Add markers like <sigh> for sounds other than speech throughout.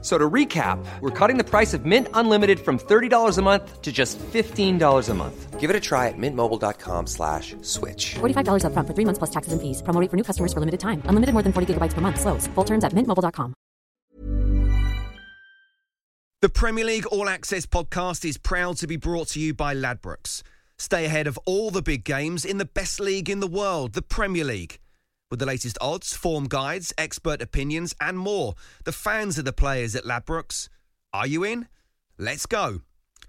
So to recap, we're cutting the price of Mint Unlimited from $30 a month to just $15 a month. Give it a try at mintmobile.com slash switch. $45 up front for three months plus taxes and fees. Promo rate for new customers for limited time. Unlimited more than 40 gigabytes per month. Slows. Full terms at mintmobile.com. The Premier League All Access podcast is proud to be brought to you by Ladbrokes. Stay ahead of all the big games in the best league in the world, the Premier League. With the latest odds, form guides, expert opinions, and more, the fans are the players at Ladbrokes. Are you in? Let's go.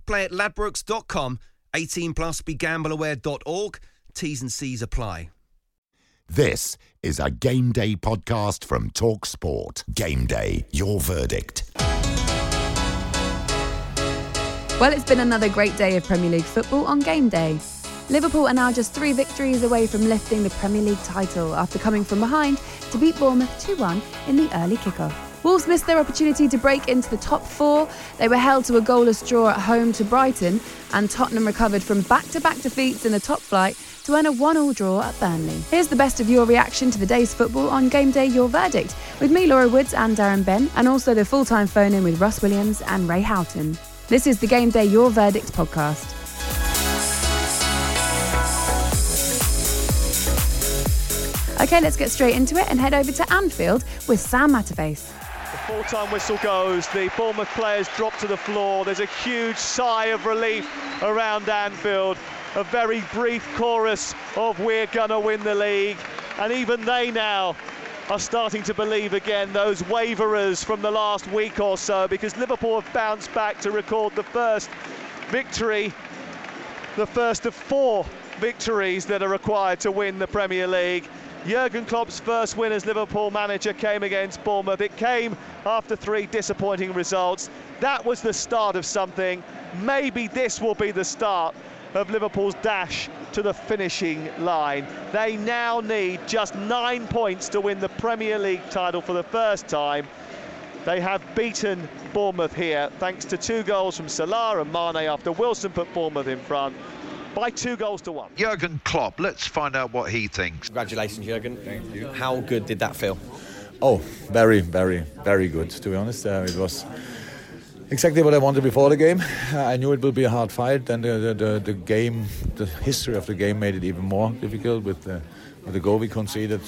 Play at ladbrokes.com, 18 plus begambleaware.org. T's and C's apply. This is a game day podcast from Talk Sport. Game day, your verdict. Well, it's been another great day of Premier League football on game day. Liverpool are now just three victories away from lifting the Premier League title after coming from behind to beat Bournemouth 2 1 in the early kickoff. Wolves missed their opportunity to break into the top four. They were held to a goalless draw at home to Brighton, and Tottenham recovered from back to back defeats in the top flight to earn a 1 all draw at Burnley. Here's the best of your reaction to the day's football on Game Day Your Verdict with me, Laura Woods, and Darren Bent, and also the full time phone in with Russ Williams and Ray Houghton. This is the Game Day Your Verdict podcast. Okay, let's get straight into it and head over to Anfield with Sam Matterface. The full-time whistle goes. The Bournemouth players drop to the floor. There's a huge sigh of relief around Anfield. A very brief chorus of "We're gonna win the league," and even they now are starting to believe again. Those waverers from the last week or so, because Liverpool have bounced back to record the first victory, the first of four victories that are required to win the Premier League. Jurgen Klopp's first win as Liverpool manager came against Bournemouth. It came after three disappointing results. That was the start of something. Maybe this will be the start of Liverpool's dash to the finishing line. They now need just nine points to win the Premier League title for the first time. They have beaten Bournemouth here thanks to two goals from Salah and Mane after Wilson put Bournemouth in front by two goals to one. Jurgen Klopp, let's find out what he thinks. Congratulations, Jurgen. Thank you. How good did that feel? Oh, very, very, very good, to be honest. Uh, it was exactly what I wanted before the game. I knew it would be a hard fight, and the, the, the, the game, the history of the game made it even more difficult with the, with the goal we conceded.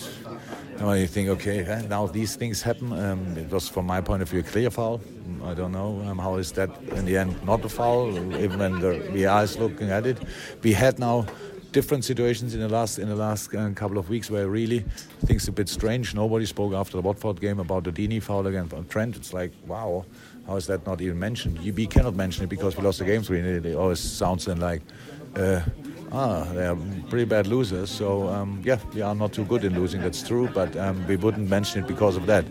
You think, okay, now these things happen. Um, it was, from my point of view, a clear foul. I don't know um, how is that in the end not a foul, even when the VR is looking at it. We had now different situations in the last in the last uh, couple of weeks where really things a bit strange. Nobody spoke after the Watford game about the Deeney foul against Trent. It's like wow, how is that not even mentioned? You, we cannot mention it because we lost the game three. It always sounds like. Uh, ah, they are pretty bad losers. So um, yeah, we are not too good in losing. That's true, but um, we wouldn't mention it because of that.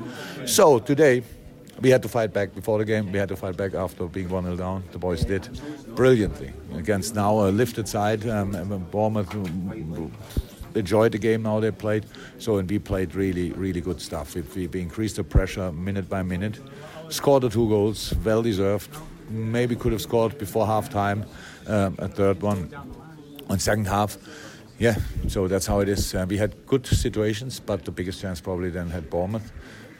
So today. We had to fight back before the game. We had to fight back after being 1 0 down. The boys did brilliantly against now a lifted side. Um, Bournemouth enjoyed the game now they played. So, and we played really, really good stuff. We, we increased the pressure minute by minute. Scored the two goals, well deserved. Maybe could have scored before half time, um, a third one on second half. Yeah, so that's how it is. Uh, we had good situations, but the biggest chance probably then had Bournemouth.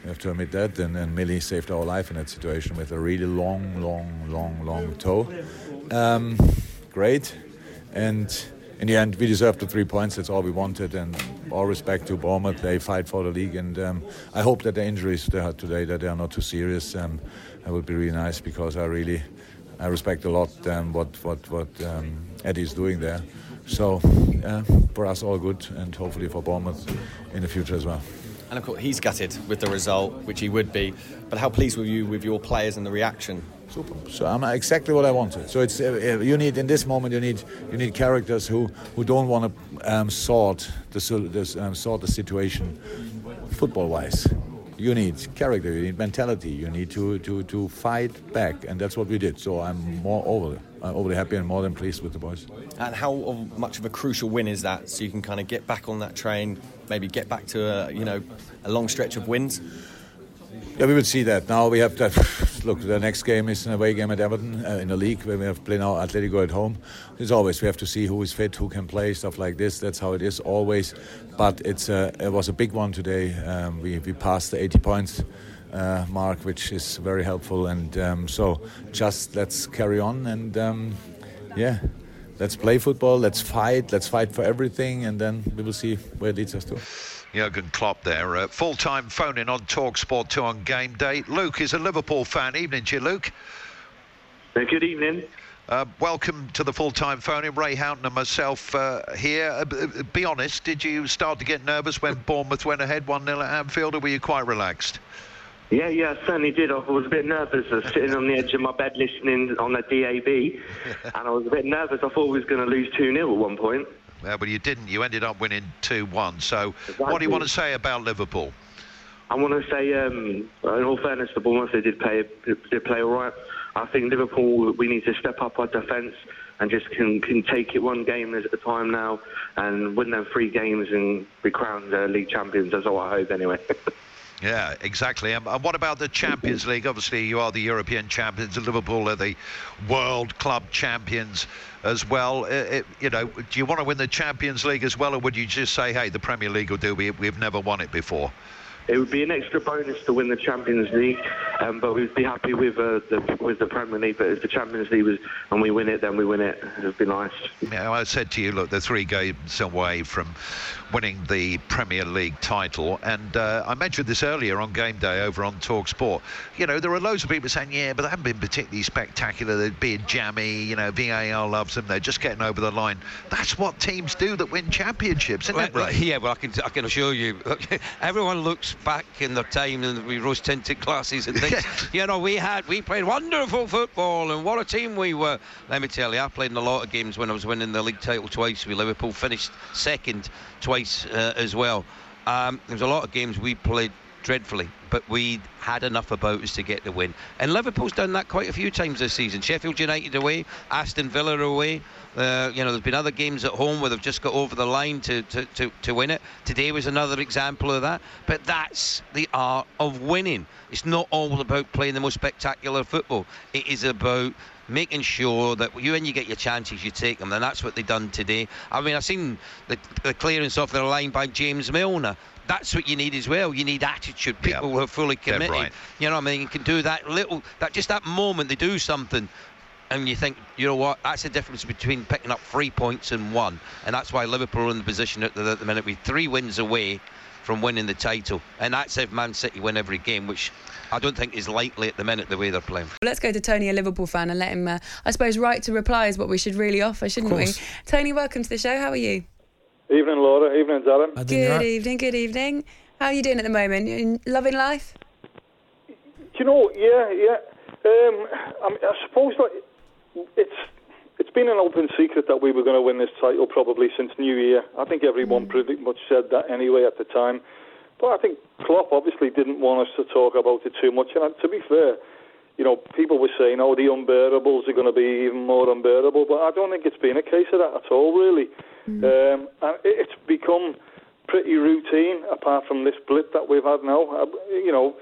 We have to admit that. And, and Millie saved our life in that situation with a really long, long, long, long toe. Um, great. And in the end, we deserved the three points. That's all we wanted. And all respect to Bournemouth, they fight for the league. And um, I hope that the injuries they had today that they are not too serious. Um, that would be really nice because I really I respect a lot um, what what what um, Eddie's doing there. So uh, for us, all good, and hopefully for Bournemouth in the future as well. And of course, he's gutted with the result, which he would be. But how pleased were you with your players and the reaction? Super. So I'm exactly what I wanted. So it's uh, you need in this moment you need you need characters who, who don't want to um, sort the this, um, sort the situation football wise. You need character, you need mentality, you need to, to, to fight back, and that's what we did. So I'm more over I'm overly happy and more than pleased with the boys. And how much of a crucial win is that? So you can kind of get back on that train, maybe get back to a you know a long stretch of wins. Yeah, we will see that. Now we have that. <sighs> Look, the next game is an away game at Everton uh, in the league where we have played now Atletico at home. As always, we have to see who is fit, who can play, stuff like this. That's how it is always. But it's uh, it was a big one today. Um, we we passed the 80 points. Uh, mark, which is very helpful, and um, so just let's carry on and um, yeah, let's play football, let's fight, let's fight for everything, and then we will see where it leads us to. Jurgen Klopp there. Uh, Full time phone in on Talk Sport 2 on game day. Luke is a Liverpool fan. Evening to you, Luke. Uh, good evening. Uh, welcome to the full time phone in. Ray Houghton and myself uh, here. Uh, be honest, did you start to get nervous when Bournemouth went ahead 1 0 at Anfield, or were you quite relaxed? Yeah, yeah, I certainly did. I was a bit nervous. I was sitting on the edge of my bed listening on the DAB, <laughs> and I was a bit nervous. I thought we was going to lose 2 0 at one point. Uh, but you didn't. You ended up winning 2 1. So, what do you want to say about Liverpool? I want to say, um, in all fairness to Bournemouth, they did play, did play all right. I think Liverpool, we need to step up our defence and just can, can take it one game at a time now and win them three games and be crowned uh, league champions. That's all I hope, anyway. <laughs> Yeah, exactly. Um, and what about the Champions League? Obviously, you are the European champions, Liverpool are the world club champions as well. It, you know, do you want to win the Champions League as well, or would you just say, "Hey, the Premier League will do. We, we've never won it before." It would be an extra bonus to win the Champions League, um, but we'd be happy with uh, the with the Premier League. But if the Champions League was and we win it, then we win it. It'd be nice. Yeah, I said to you, look, they're three games away from winning the Premier League title, and uh, I mentioned this earlier on Game Day over on Talk Sport. You know, there are loads of people saying, yeah, but they haven't been particularly spectacular. They're being jammy. You know, VAR loves them. They're just getting over the line. That's what teams do that win championships, isn't it, Well, Yeah, well, I can I can assure you, <laughs> everyone looks back in their time and we rose tinted glasses and things. <laughs> you know, we had we played wonderful football and what a team we were. Let me tell you, I played in a lot of games when I was winning the league title twice with Liverpool, finished second twice uh, as well. Um, there was a lot of games we played dreadfully, but we had enough about us to get the win. And Liverpool's done that quite a few times this season. Sheffield United away, Aston Villa away. Uh, you know, there's been other games at home where they've just got over the line to, to, to, to win it. Today was another example of that. But that's the art of winning. It's not all about playing the most spectacular football. It is about making sure that you when you get your chances you take them and that's what they've done today. I mean I've seen the, the clearance off the line by James Milner. That's what you need as well. You need attitude. People who are fully committed. right. you know what I mean? You can do that little that just that moment they do something and you think, you know what, that's the difference between picking up three points and one. And that's why Liverpool are in the position at the, at the minute with three wins away from winning the title. And that's if Man City win every game, which I don't think is likely at the minute the way they're playing. Let's go to Tony, a Liverpool fan, and let him, uh, I suppose, right to reply is what we should really offer, shouldn't we? Tony, welcome to the show. How are you? Evening, Laura. Evening, Darren. Good evening, good evening. How are you doing at the moment? You loving life? Do you know? Yeah, yeah. Um, I, mean, I suppose that it's it's been an open secret that we were going to win this title probably since New Year. I think everyone pretty much said that anyway at the time. But I think Klopp obviously didn't want us to talk about it too much. And uh, to be fair, you know, people were saying, "Oh, the unbearables are going to be even more unbearable," but I don't think it's been a case of that at all, really. Um, and it's become pretty routine, apart from this blip that we've had now. Uh, You know,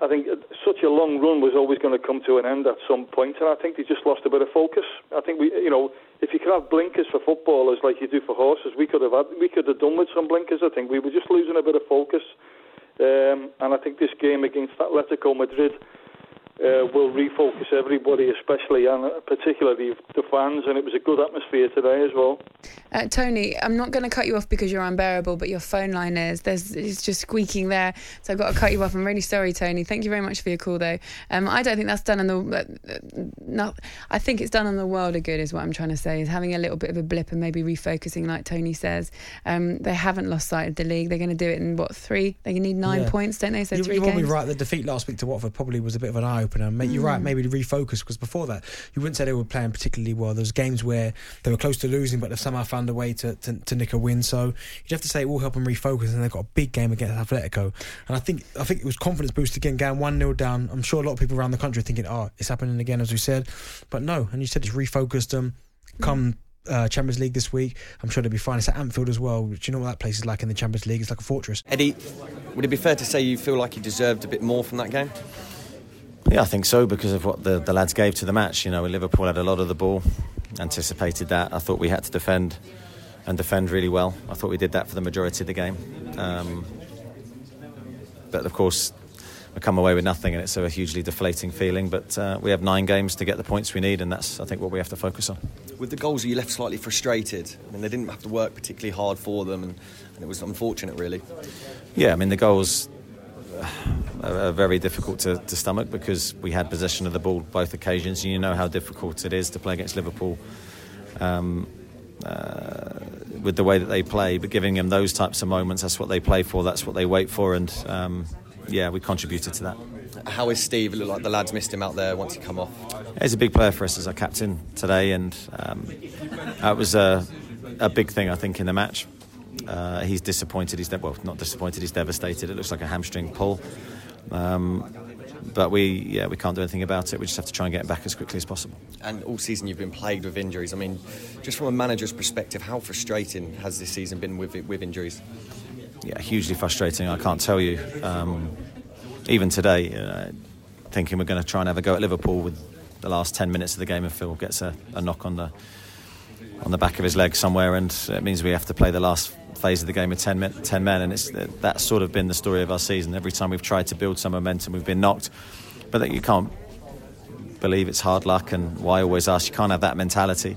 I think such a long run was always going to come to an end at some point, and I think they just lost a bit of focus. I think we, you know, if you could have blinkers for footballers like you do for horses, we could have had, we could have done with some blinkers. I think we were just losing a bit of focus, um, and I think this game against Atletico Madrid uh, will refocus everybody, especially and uh, particularly the fans, and it was a good atmosphere today as well. Uh, Tony, I'm not going to cut you off because you're unbearable, but your phone line is. There's it's just squeaking there, so I've got to cut you off. I'm really sorry, Tony. Thank you very much for your call, though. Um, I don't think that's done on the. Uh, no, I think it's done on the world of good, is what I'm trying to say. Is having a little bit of a blip and maybe refocusing, like Tony says. Um, they haven't lost sight of the league. They're going to do it in what three? They need nine Yeah. points, don't they? So you, three you want games. me right. The defeat last week to Watford probably was a bit of an eye opener. Mate, you're right. Mm. Maybe to refocus because before that, you wouldn't say they were playing particularly well. There was games where they were close to losing, but they've somehow found a way to, to, to nick a win. So you'd have to say it will help them refocus. And they've got a big game against Atletico. And I think I think it was confidence boost again, going one 0 down. I'm sure a lot of people around the country are thinking, oh, it's happening again, as we said. But no, and you said it's refocused them. Come uh, Champions League this week. I'm sure they'll be fine. It's at Anfield as well. Do you know what that place is like in the Champions League? It's like a fortress. Eddie, would it be fair to say you feel like you deserved a bit more from that game? Yeah, I think so because of what the, the lads gave to the match. You know, Liverpool had a lot of the ball, anticipated that. I thought we had to defend and defend really well. I thought we did that for the majority of the game. Um, but of course, we come away with nothing, and it's a hugely deflating feeling. But uh, we have nine games to get the points we need, and that's I think what we have to focus on. With the goals, are you left slightly frustrated? I mean, they didn't have to work particularly hard for them, and, and it was unfortunate, really. Yeah, I mean the goals are very difficult to, to, stomach because we had possession of the ball both occasions, and you know how difficult it is to play against Liverpool. Um, uh, with the way that they play, but giving them those types of moments, that's what they play for, that's what they wait for, and um, yeah, we contributed to that. How is Steve? It looked like the lads missed him out there once he come off. He's a big player for us as our captain today, and um, that was a, a big thing, I think, in the match. Uh, he's disappointed. He's de- well, not disappointed. He's devastated. It looks like a hamstring pull. Um, but we, yeah, we can't do anything about it. We just have to try and get him back as quickly as possible. And all season you've been plagued with injuries. I mean, just from a manager's perspective, how frustrating has this season been with with injuries? Yeah, hugely frustrating. I can't tell you. Um, even today, uh, thinking we're going to try and have a go at Liverpool with the last ten minutes of the game, and Phil gets a, a knock on the on the back of his leg somewhere, and it means we have to play the last phase of the game with 10 men, 10 men and it's that's sort of been the story of our season every time we've tried to build some momentum we've been knocked but that you can't believe it's hard luck and why always ask you can't have that mentality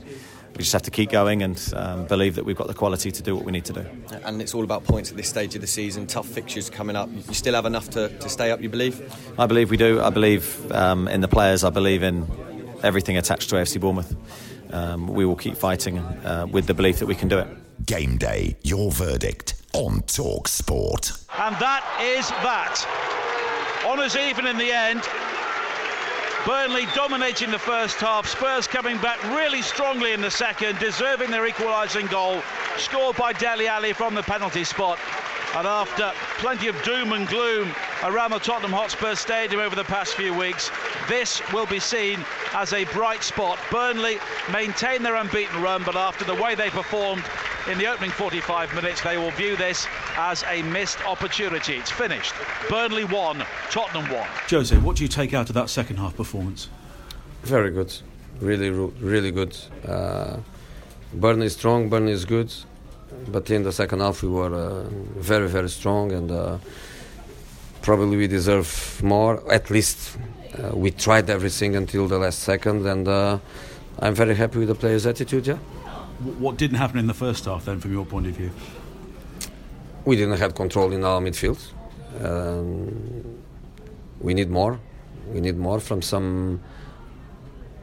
we just have to keep going and um, believe that we've got the quality to do what we need to do. And it's all about points at this stage of the season. Tough fixtures coming up. You still have enough to, to stay up, you believe? I believe we do. I believe um, in the players. I believe in everything attached to AFC Bournemouth. Um, we will keep fighting uh, with the belief that we can do it. Game day, your verdict on Talk Sport. And that is that. Honours even in the end. Burnley dominating the first half. Spurs coming back really strongly in the second, deserving their equalising goal, scored by Dele Alli from the penalty spot. And after plenty of doom and gloom around the Tottenham Hotspur Stadium over the past few weeks, this will be seen as a bright spot. Burnley maintain their unbeaten run, but after the way they performed in the opening 45 minutes, they will view this as a missed opportunity. It's finished. Burnley won, Tottenham won. Jose, what do you take out of that second half performance? Very good, really, really good. Uh, Burnley is strong, Burnley is good but in the second half we were uh, very very strong and uh, probably we deserve more. At least uh, we tried everything until the last second and uh, I'm very happy with the players attitude yeah. What didn't happen in the first half then from your point of view? We didn't have control in our midfield. Um, we need more. We need more from some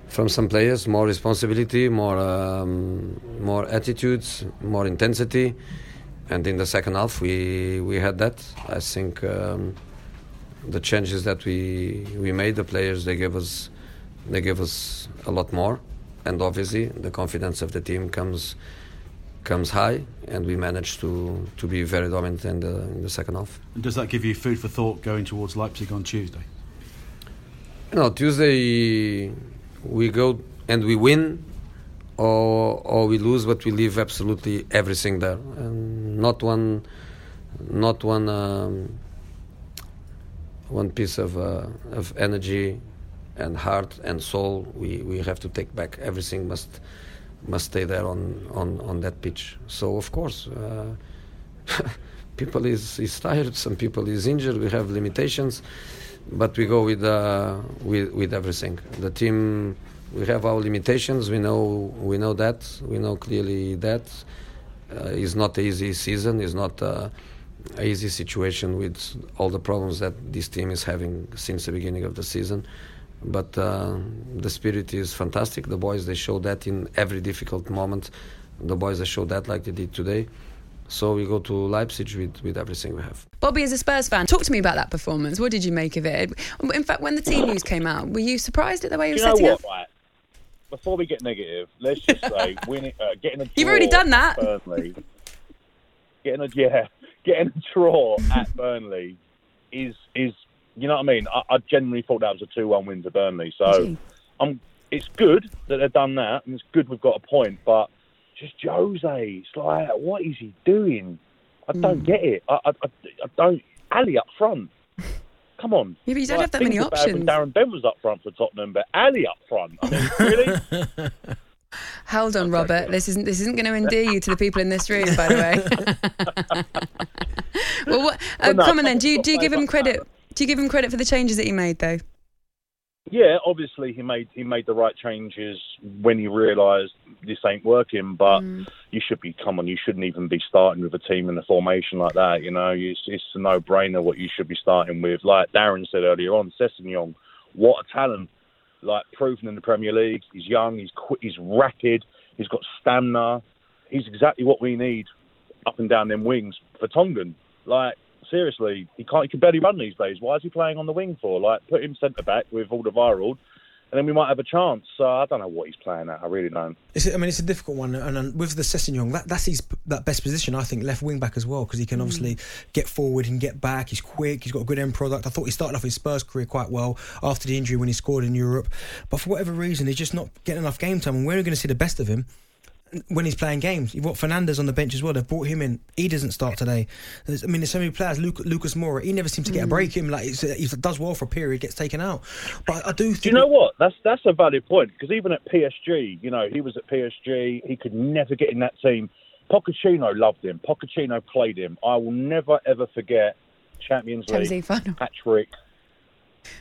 from some players more responsibility, more um, more attitudes, more intensity, and in the second half we we had that. I think um, the changes that we we made, the players they gave us they gave us a lot more, and obviously the confidence of the team comes comes high, and we managed to to be very dominant in the in the second half. And does that give you food for thought going towards Leipzig on Tuesday? You know, Tuesday we go and we win or or we lose but we leave absolutely everything there. And not one not one um, one piece of uh, of energy and heart and soul we we have to take back. Everything must must stay there on on on that pitch. So of course uh, <laughs> people is is tired some people is injured we have limitations but we go with uh, with with everything. The team we have our limitations. We know we know that. We know clearly that uh, it's not an easy season. It's not an easy situation with all the problems that this team is having since the beginning of the season. But uh, the spirit is fantastic. The boys they show that in every difficult moment. The boys they show that like they did today. So we go to Leipzig with, with everything we have. Bobby, as a Spurs fan, talk to me about that performance. What did you make of it? In fact, when the team news came out, were you surprised at the way you were setting what, up? Right? Before we get negative, let's just say <laughs> winning, uh, getting a draw You've already done that. Burnley, getting a yeah, <laughs> getting a draw at Burnley is is you know what I mean. I, I genuinely thought that was a two-one win to Burnley. So I'm. It's good that they've done that, and it's good we've got a point, but just Jose. It's like, what is he doing? I don't get it. I, I, I, don't. Alli up front. Come on. Yeah, but you don't Like, have that many options. Darren Bent was up front for Tottenham, but Alli up front. I mean, really? <laughs> Hold on, Robert. This isn't this isn't going to endear you to the people in this room, by the way. <laughs> well, what, uh, Well, no, come on then. Do you do you give him credit? Do you give him credit for the changes that he made, though? Yeah, obviously he made he made the right changes when he realised this ain't working. But mm. you should be come on, you shouldn't even be starting with a team in a formation like that. You know, it's, it's a no brainer what you should be starting with. Like Darren said earlier on, Sessegnon, what a talent! Like proven in the Premier League, he's young, he's quick, he's rapid, he's got stamina. He's exactly what we need up and down them wings for Tongan. Like seriously, he can't. He can barely run these days. Why is he playing on the wing for? Like, put him centre back with Alderweireld, and then we might have a chance. So I don't know what he's playing at. I really don't. It's, I mean, it's a difficult one, and, and with the Sessegnon, that, that's his that best position, I think, left wing back as well, because he can hmm. obviously get forward and get back. He's quick. He's got a good end product. I thought he started off his Spurs career quite well after the injury when he scored in Europe, but for whatever reason, he's just not getting enough game time. And we're going to see the best of him when he's playing games. You've got Fernandes on the bench as well. They've brought him in. He doesn't start today. There's, I mean, there's so many players. Luke, Lucas Moura, he never seems to get a hmm. break. Him like it's, he does well for a period, gets taken out. But I do. Think Do you know what? That's that's a valid point because even at PSG, you know, he was at PSG. He could never get in that team. Pochettino loved him. Pochettino played him. I will never ever forget Champions Champions League League final. hat trick.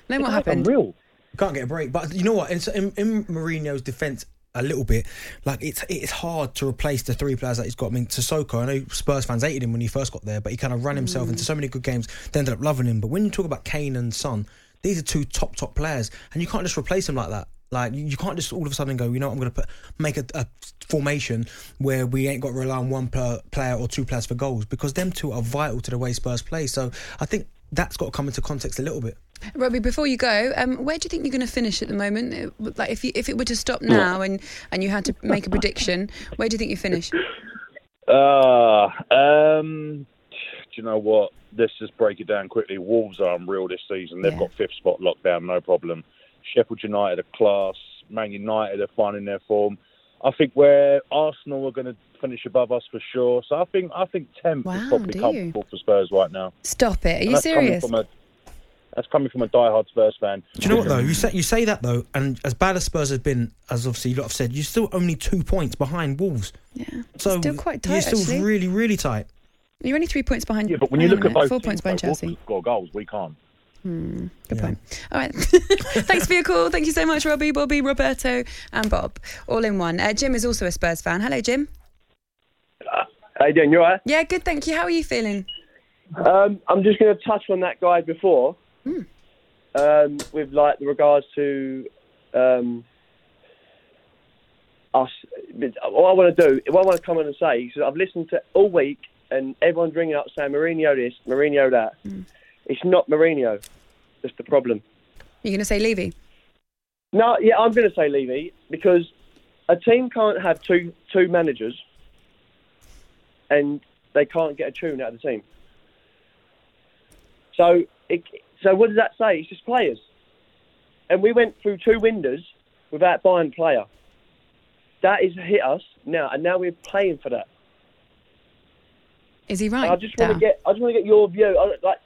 Then what It's happened? Unreal. can't get a break. But you know what? In, in, in Mourinho's defence, a little bit, like it's it's hard to replace the three players that he's got. I mean, Sissoko, I know Spurs fans hated him when he first got there, but he kind of ran himself mm. into so many good games. They ended up loving him. But when you talk about Kane and Son, these are two top top players, and you can't just replace them like that. Like you can't just all of a sudden go, you know, what, I'm going to put make a, a formation where we ain't got to rely on one per player or two players for goals because them two are vital to the way Spurs play. So I think that's got to come into context a little bit. Robbie, before you go, um, where do you think you're going to finish at the moment? Uh, Like, if you, if it were to stop now and, and you had to make a prediction, where do you think you finish? <laughs> Uh, um, do you know what? Let's just break it down quickly. Wolves are unreal this season. They've got fifth spot locked down, no problem. Sheffield United are class. Man United are finding their form. I think where Arsenal are going to finish above us for sure. So I think I think tenth Wow, is probably do you? comfortable for Spurs right now. Stop it. Are you serious? From a- that's coming from a diehard Spurs fan. Do you know what though? You say you say that though, and as bad as Spurs have been, as obviously you lot have said, you're still only two points behind Wolves. Yeah, so still quite tight, You're still actually. really, really tight. You're only three points behind. Yeah, but when you look at minute, both four points behind like, Wolves Chelsea. can score goals. We can't. Hmm, good point. All right. <laughs> Thanks for your call. Thank you so much, Robbie, Bobby, Roberto, and Bob. All in one. Uh, Jim is also a Spurs fan. Hello, Jim. How you doing? You alright? Yeah, good. Thank you. How are you feeling? Um, I'm just going to touch on that guy before, Hmm. um, with like the regards to um, us. What I want to do, what I want to come in and say, is I've listened to all week, and everyone's ringing up saying Mourinho this, Mourinho that. Hmm. It's not Mourinho. That's the problem. You're going to say Levy? No, yeah, I'm going to say Levy because a team can't have two two managers, and they can't get a tune out of the team. So, it, so what does that say? It's just players, and we went through two windows without buying a player. That has hit us now, and now we're paying for that. Is he right? And I just want to get, I just want to get your view. I- Like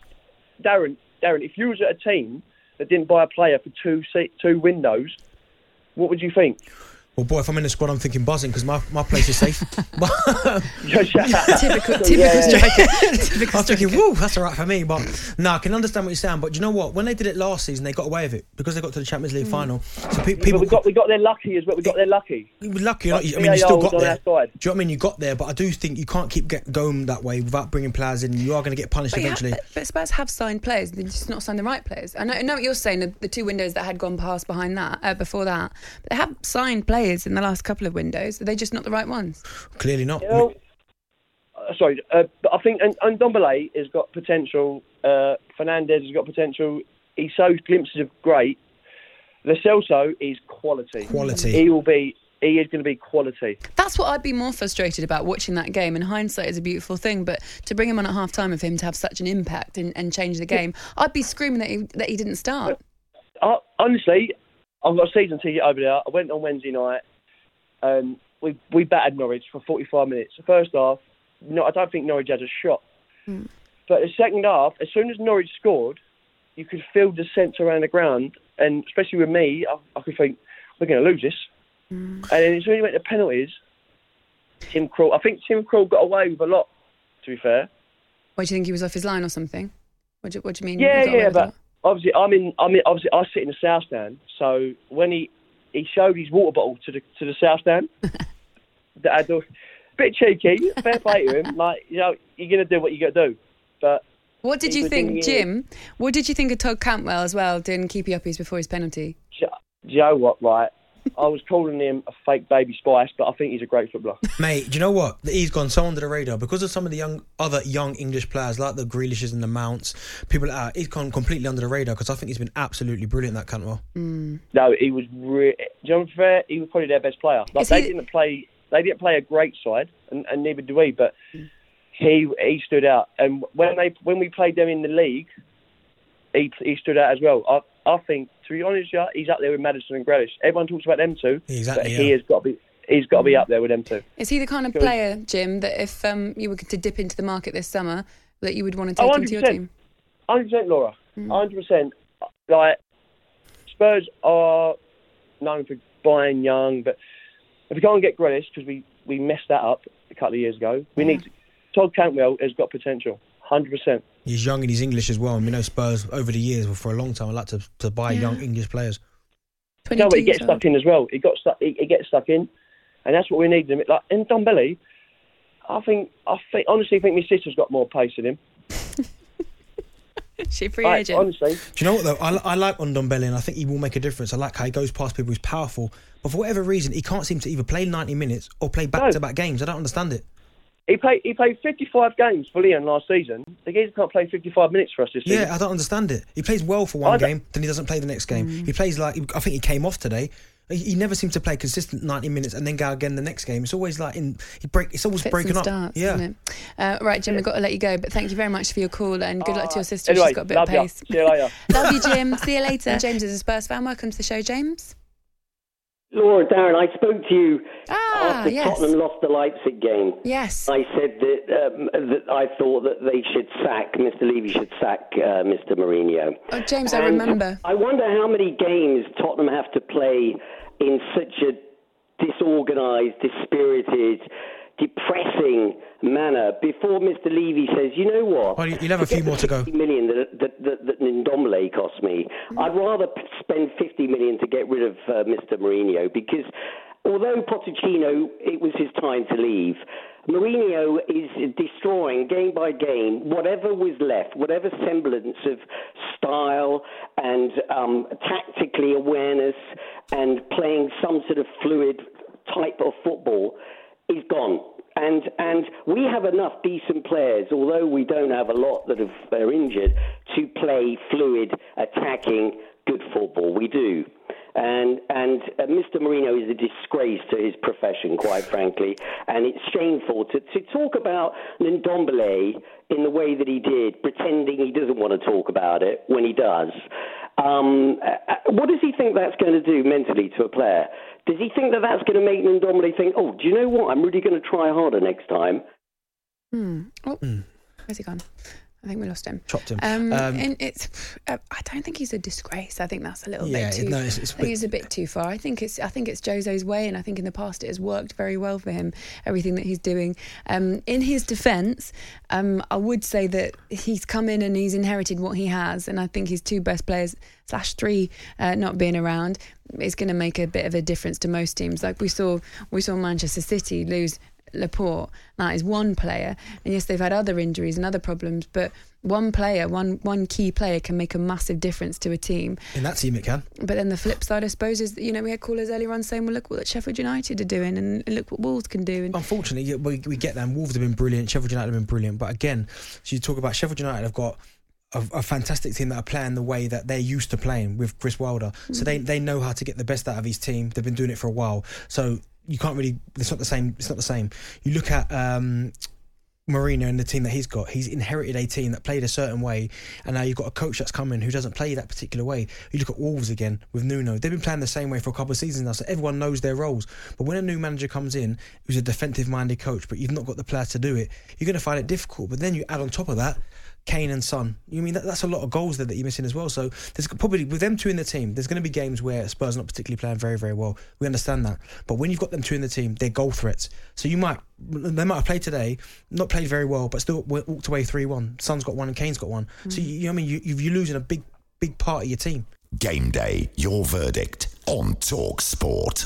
Darren, Darren, if you was at a team that didn't buy a player for two two windows, what would you think? Well, boy, if I'm in the squad, I'm thinking buzzing because my, my place is safe. typical, <laughs> <laughs> typical Yeah. striker. I'm thinking, woo, that's all right for me. But no, I can understand what you're saying. But do you know what? When they did it last season, they got away with it because they got to the Champions League final. So pe- people but we got we got there lucky as well. We got there lucky. You were lucky. Like, I mean, you still got there. Do you know what I mean? You got there, but I do think you can't keep get, going that way without bringing players in. You are going to get punished But, you ha- eventually. but- but Spurs have signed players. They've just not signed the right players. I know, I know what you're saying. The, the two windows that had gone past behind that, uh, before that, but they have signed players in the last couple of windows. Are they just not the right ones? Clearly not. You know, uh, sorry, uh, but I think and, and Ndombele has got potential. Uh, Fernandes has got potential. He shows glimpses of great. Lo Celso is quality. Quality. He will be. He is going to be quality. That's what I'd be more frustrated about watching that game. And hindsight is a beautiful thing, but to bring him on at half time of him to have such an impact and, and change the game, I'd be screaming that he, that he didn't start. I, honestly, I've got a season ticket over there. I went on Wednesday night, and we we battered Norwich for 45 minutes. The first half, no, I don't think Norwich had a shot. Hmm. But the second half, as soon as Norwich scored, you could feel the sense around the ground, and especially with me, I, I could think we're going to lose this. Hmm. And then as soon as you went to penalties, Tim Krul, I think Tim Krul got away with a lot. To be fair, What do you think he was off his line or something? What do, what do you mean? yeah, he got away yeah, but? Obviously I'm in. I'm in. Obviously, I sit in the south stand. So when he he showed his water bottle to the to the south stand, <laughs> that I do, bit cheeky. Fair play to him. Like you know, you're gonna do what you got to do. But What did you think, Jim? What did you think of Todd Cantwell as well, doing keepy uppies before his penalty? Do you know what? Right, I was calling him a fake baby Spice, but I think he's a great footballer. Mate, do you know what? He's gone so under the radar because of some of the young other young English players like the Grealishes and the Mounts. People like that. He's gone completely under the radar because I think he's been absolutely brilliant. That Cantwell. Mm. No, he was. Re- John Fair, he was probably their best player. Like Is they he- didn't play. They didn't play a great side, and, and neither do we. But he he stood out. And when they when we played them in the league, he he stood out as well. I I think to be honest, yeah, he's up there with Maddison and Grealish. Everyone talks about them two, Exactly, but he yeah. has got to be he's got to be up there with them two. Is he the kind of player, Jim, that if um, you were to dip into the market this summer, that you would want to take Oh, into your team? Hundred percent, Laura. Mm. Hundred percent. Like Spurs are known for buying young, but if we can't get Grealish because we we messed that up a couple of years ago, we need Todd Cantwell has got potential. Hundred percent. He's young and he's English as well. And we know Spurs over the years, well, for a long time, I like to, to buy Yeah. young English players. No, but he gets stuck in as well. He got stuck. He, he gets stuck in, and that's what we need. Him like Ndombele. I think I think honestly think my sister's got more pace than him. <laughs> she free Like, agent. Honestly, Do you know what though? I, I like Ndombele and I think he will make a difference. I like how he goes past people. He's powerful, but for whatever reason, he can't seem to either play ninety minutes or play back to back games. I don't understand it. He played he played 55 games for Lyon last season. The geezer can't play 55 minutes for us this season. Yeah, I don't understand it. He plays well for one game, then he doesn't play the next game. Mm. He plays like I think he came off today. He, he never seems to play consistent ninety minutes and then go again the next game. It's always like in he break. It's always Fits breaking and up. starts, yeah. isn't it? Uh, right, Jim, we've got to let you go, but thank you very much for your call and good luck to your sister. anyway, She's got a bit of ya. pace. See you later. <laughs> love you, Jim. See you later. <laughs> James is a Spurs fan. Welcome to the show, James. Laura, Darren, I spoke to you Ah, after yes. Tottenham lost the Leipzig game. Yes. I said that, um, that I thought that they should sack, Mr. Levy should sack uh, Mr. Mourinho. Oh, James, I remember. I wonder how many games Tottenham have to play in such a disorganised, dispirited, depressing manner before Mr. Levy says, you know what? Well, you'll have a few more to go. 50 million that, that, that, that Ndombele cost me. I'd rather spend 50 million to get rid of uh, Mr. Mourinho because although Pochettino, it was his time to leave. Mourinho is destroying game by game whatever was left, whatever semblance of style and um, tactically awareness and playing some sort of fluid type of football is gone. And and we have enough decent players, although we don't have a lot that have, are injured, to play fluid, attacking, good football. We do. And and uh, Mr. Mourinho is a disgrace to his profession, quite frankly. And it's shameful to, to talk about Ndombele in the way that he did, pretending he doesn't want to talk about it when he does. Um, uh, what does he think that's going to do mentally to a player? Does he think that that's going to make Ndombele think, oh, do you know what? I'm really going to try harder next time? Hmm. Oh, where's he gone? I think we lost him. Chopped him. Um, Um, and it's. Uh, I don't think he's a disgrace. I think that's a little Yeah, bit too. no, it's- it's I a think bit- it's a bit too far. I think it's. I think it's Jose's way, and I think in the past it has worked very well for him. Everything that he's doing. Um, in his defence, um, I would say that he's come in and he's inherited what he has, and I think his two best players slash three uh, not being around is going to make a bit of a difference to most teams. Like we saw, we saw Manchester City lose Laporte. That is one player, and yes, they've had other injuries and other problems, but one player, one one key player, can make a massive difference to a team. In that team, it can. But then the flip side, I suppose, is that, you know we had callers earlier on saying, "Well, look what Sheffield United are doing, and look what Wolves can do." And Unfortunately, we, we get them. Wolves have been brilliant. Sheffield United have been brilliant. But again, so you talk about Sheffield United have got a, a fantastic team that are playing the way that they're used to playing with Chris Wilder. So mm-hmm. they, they know how to get the best out of his team. They've been doing it for a while. So you can't really. It's not the same. It's not the same. You look at. Um, Mourinho and the team that he's got, he's inherited a team that played a certain way, and now you've got a coach that's coming who doesn't play that particular way. You look at Wolves again with Nuno; they've been playing the same way for a couple of seasons now, so everyone knows their roles. But when a new manager comes in, who's a defensive-minded coach, but you've not got the players to do it, you're going to find it difficult. But then you add on top of that. Kane and Son. You mean that, that's a lot of goals there that you're missing as well. So there's probably with them two in the team, there's going to be games where Spurs are not particularly playing very very well. We understand that, but when you've got them two in the team, they're goal threats. So you might they might have played today, not played very well, but still walked away three one. Son's got one and Kane's got one. Mm. So you, you know I mean you, you're losing a big big part of your team. Game day, your verdict on Talk Sport.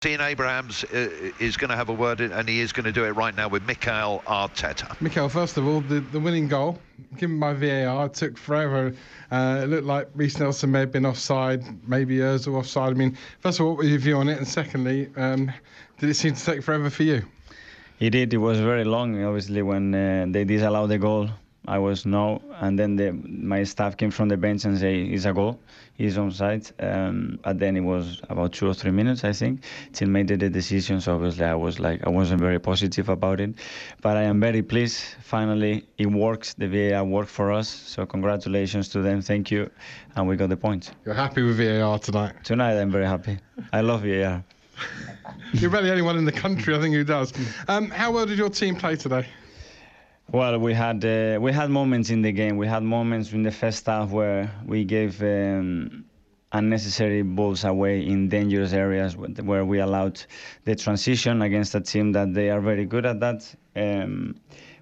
Dean Abrahams uh, is going to have a word, and he is going to do it right now with Mikel Arteta. Mikel, first of all, the, the winning goal, given by VAR, it took forever. Uh, it looked like Reiss Nelson may have been offside, maybe Ozil offside. I mean, first of all, what was your view on it? And secondly, um, did it seem to take forever for you? It did. It was very long, obviously, when uh, they disallowed the goal. I was no, and then the, my staff came from the bench and say it's a goal, he's onside. Um, and then it was about two or three minutes, I think, till made the decision. So obviously I was like I wasn't very positive about it, but I am very pleased. Finally, it works. The VAR worked for us. So congratulations to them. Thank you, and we got the point. You're happy with VAR tonight? Tonight I'm very happy. I love VAR. You're about the only one in the country, I think, who does. Um, how well did your team play today? Well, we had uh, we had moments in the game. We had moments in the first half where we gave um, unnecessary balls away in dangerous areas where we allowed the transition against a team that they are very good at that. Um,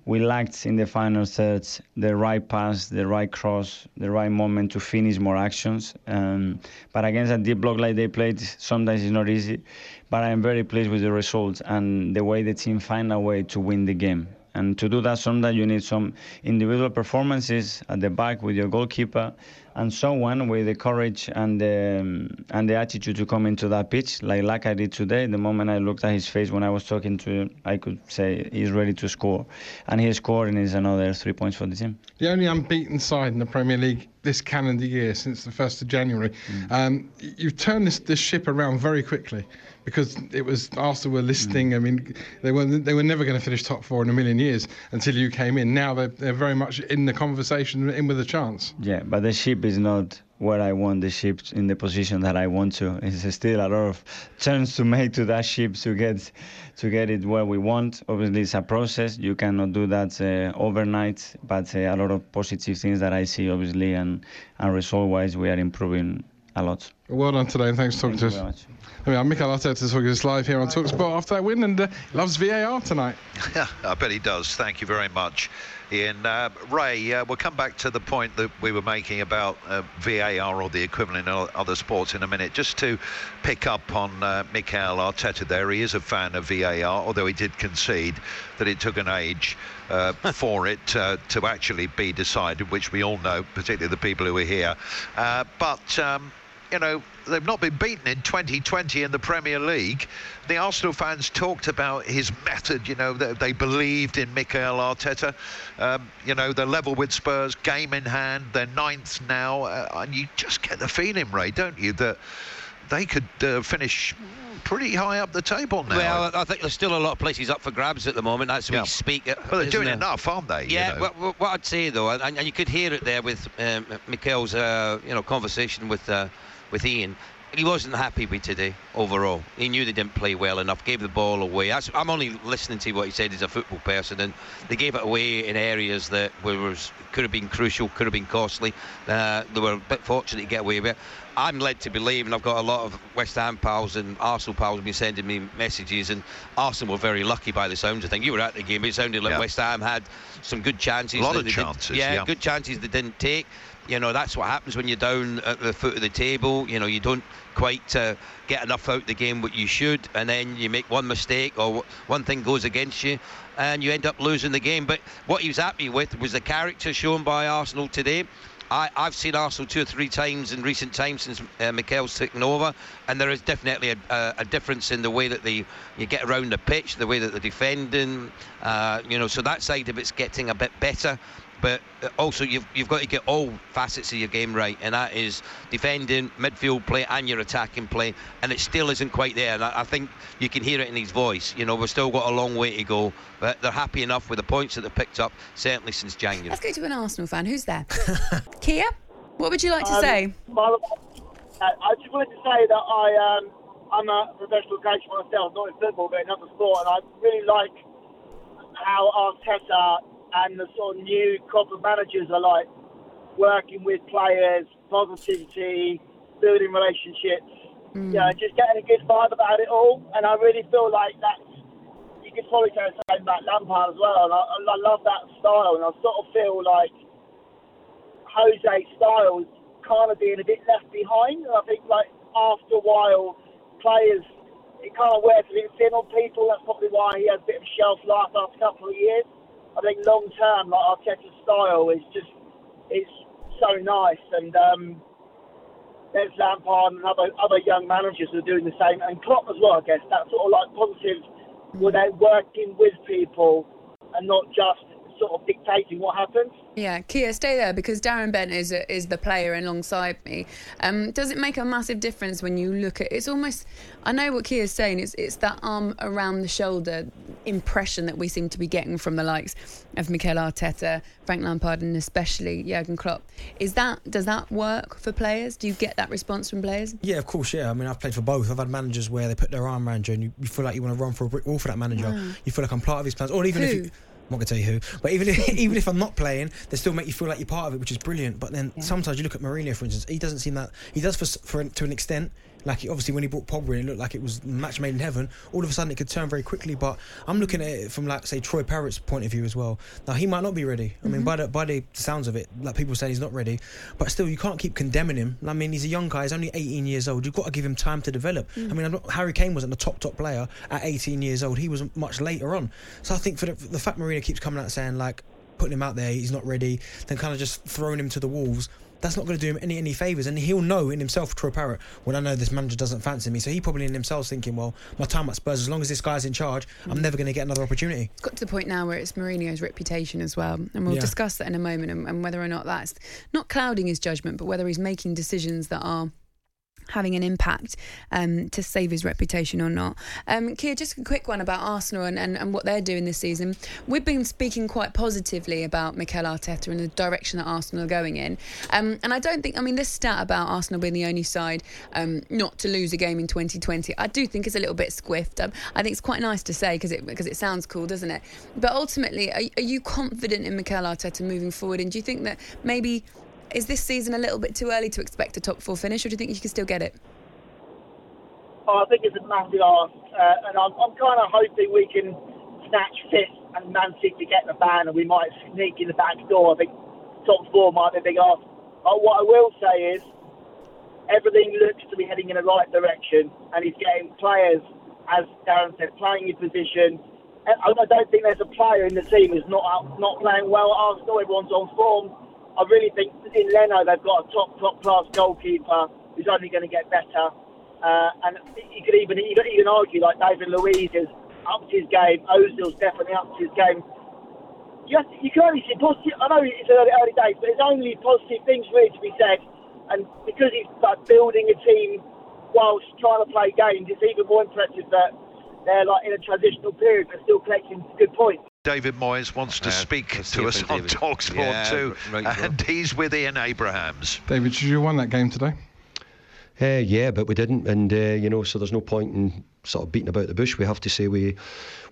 we lacked in the final thirds the right pass, the right cross, the right moment to finish more actions. Um, but against a deep block like they played, sometimes it's not easy. But I am very pleased with the results and the way the team find a way to win the game. And to do that, sometimes you need some individual performances at the back with your goalkeeper and someone with the courage and the, um, and the attitude to come into that pitch, like like I did today. The moment I looked at his face when I was talking to him, I could say he's ready to score, and he scored, and is another three points for the team. The only unbeaten side in the Premier League this calendar year since the first of January. Mm. Um, you've turned this, this ship around very quickly because it was Arsenal were listing. Mm. I mean, they were they were never going to finish top four in a million years until you came in. Now they're, they're very much in the conversation, in with a chance. Yeah, but the ship is not where I want the ship in the position that I want to. It's still a lot of turns to make to that ship to get to get it where we want. Obviously, it's a process. You cannot do that uh, overnight, but uh, a lot of positive things that I see, obviously, and and result-wise, we are improving a lot. Well done today, and thanks for talking Thank to us. I mean, I'm Mikel Arteta talking to us live here on Talksport after that win, and uh, loves VAR tonight. <laughs> Yeah, I bet he does. Thank you very much. Ian. Uh, Ray, uh, we'll come back to the point that we were making about uh, VAR or the equivalent in other sports in a minute. Just to pick up on uh, Mikel Arteta there, he is a fan of VAR, although he did concede that it took an age uh, <laughs> for it uh, to actually be decided, which we all know, particularly the people who are here. Uh, but um, you know, they've not been beaten in 2020 in the Premier League. The Arsenal fans talked about his method, you know, they, they believed in Mikel Arteta. Um, you know, they're level with Spurs, game in hand, they're ninth now. Uh, and you just get the feeling, Ray, don't you, that they could uh, finish pretty high up the table now. Well, I think there's still a lot of places up for grabs at the moment. That's Yeah. we speak. uh, Well, they're doing there? enough, aren't they? you Yeah, know? what, what- what I'd say though, and, and you could hear it there with um, Mikel's, uh, you know, conversation with uh, with Ian. He wasn't happy with today overall. He knew they didn't play well enough, gave the ball away. I'm only listening to what he said as a football person, and they gave it away in areas that was could have been crucial, could have been costly. Uh, they were a bit fortunate to get away with it. I'm led to believe, and I've got a lot of West Ham pals and Arsenal pals have been sending me messages, and Arsenal were very lucky by the sounds of things. You were at the game, it sounded like Yeah. West Ham had some good chances. A lot of chances, yeah, yeah. good chances they didn't take. You know, that's what happens when you're down at the foot of the table. You know, you don't quite uh, get enough out of the game what you should, and then you make one mistake or one thing goes against you, and you end up losing the game. But what he was happy with was the character shown by Arsenal today. I, I've seen Arsenal two or three times in recent times since uh, Mikel's taken over, and there is definitely a, a, a difference in the way that they you get around the pitch, the way that they're defending. Uh, you know, so that side of it's getting a bit better. But uh, also, you've you've got to get all facets of your game right, and that is defending, midfield play, and your attacking play. And it still isn't quite there. And I, I think you can hear it in his voice. You know, we've still got a long way to go, but they're happy enough with the points that they've picked up, certainly since January. Let's go to an Arsenal fan. Who's there? <laughs> Kia, what would you like to Um, say? my- uh, I just wanted to say that I um, I'm a professional coach myself, not in football but in other sport, and I really like how Arteta and the sort of new crop of managers are like working with players, positivity, building relationships, mm. you know, just getting a good vibe about it all. And I really feel like that's you could probably say the same about Lampard as well. And I, I love that style, and I sort of feel like Jose's style is kind of being a bit left behind. And I think like after a while, players it kind of wears a bit thin on people. That's probably why he has a bit of a shelf life after a couple of years. I think long term, like Arteta's style is just it's so nice, and um, there's Lampard and other other young managers who are doing the same, and Klopp as well. I guess that sort of like positive, where they're working with people and not just sort of dictating what happens. Yeah, Kia, stay there because Darren Bent is is the player alongside me. Um, does it make a massive difference when you look at? It's almost. I know what Kia's saying. It's it's that arm around the shoulder impression that we seem to be getting from the likes of Mikel Arteta, Frank Lampard, and especially Jurgen Klopp. Is that does that work for players? Do you get that response from players? Yeah, of course. Yeah, I mean, I've played for both. I've had managers where they put their arm around you, and you, you feel like you want to run for a brick wall for that manager. Wow. You feel like I'm part of his plans, or even if you. I'm not gonna tell you who, but even if, <laughs> even if I'm not playing, they still make you feel like you're part of it, which is brilliant. But then sometimes you look at Mourinho, for instance, he doesn't seem that he does for, for to an extent. Like he- obviously when he brought Pogba in, it looked like it was match made in heaven. All of a sudden it could turn very quickly. But I'm looking at it from like say Troy Parrott's point of view as well. Now he might not be ready. I mean Mhm. by the by the sounds of it, like people saying he's not ready, but still you can't keep condemning him. I mean he's a young guy. He's only 18 years old. You've got to give him time to develop. Mm. I mean I'm not, Harry Kane wasn't a top top player at 18 years old. He was much later on. So I think for the, the fact Mourinho keeps coming out saying like putting him out there, he's not ready, then kind of just throwing him to the wolves. That's not going to do him any any favors, and he'll know in himself, Troy Parrott. When I know this manager doesn't fancy me, so he probably in himself thinking, well, my time at Spurs, as long as this guy's in charge, I'm Mm. never going to get another opportunity. It's got to the point now where it's Mourinho's reputation as well, and we'll Yeah. discuss that in a moment, and, and whether or not that's not clouding his judgment, but whether he's making decisions that are having an impact um, to save his reputation or not. Um, Kia, just a quick one about Arsenal and, and, and what they're doing this season. We've been speaking quite positively about Mikel Arteta and the direction that Arsenal are going in. Um, and I don't think, I mean, this stat about Arsenal being the only side um, not to lose a game in 2020, I do think it's a little bit squiffed. Um, I think it's quite nice to say because it, because it sounds cool, doesn't it? But ultimately, are, are you confident in Mikel Arteta moving forward? And do you think that maybe is this season a little bit too early to expect a top four finish, or do you think you can still get it? Oh, I think it's a massive ask, uh, and I'm, I'm kind of hoping we can snatch fifth and Man City get the ban, and we might sneak in the back door. I think top four might be a big ask. But what I will say is, everything looks to be heading in the right direction, and he's getting players, as Darren said, playing his position. And I I don't think there's a player in the team who's not not playing well at Arsenal. Everyone's on form. I really think in Leno they've got a top top class goalkeeper. who's only going to get better. Uh, and you could even you could even argue like David Luiz has upped his game. Ozil's definitely upped his game. You, to, you can only see positive. I know it's early, early days, but there's only positive things really to be said. And because he's like building a team whilst trying to play games, it's even more impressive that they're like in a transitional period but still collecting good points. David Moyes wants to Uh, speak to us on David. Talksport Yeah, too, right, right. and he's with Ian Abrahams. David, should you have won that game today? Uh, yeah, but we didn't, and uh, you know, so there's no point in sort of beating about the bush. We have to say we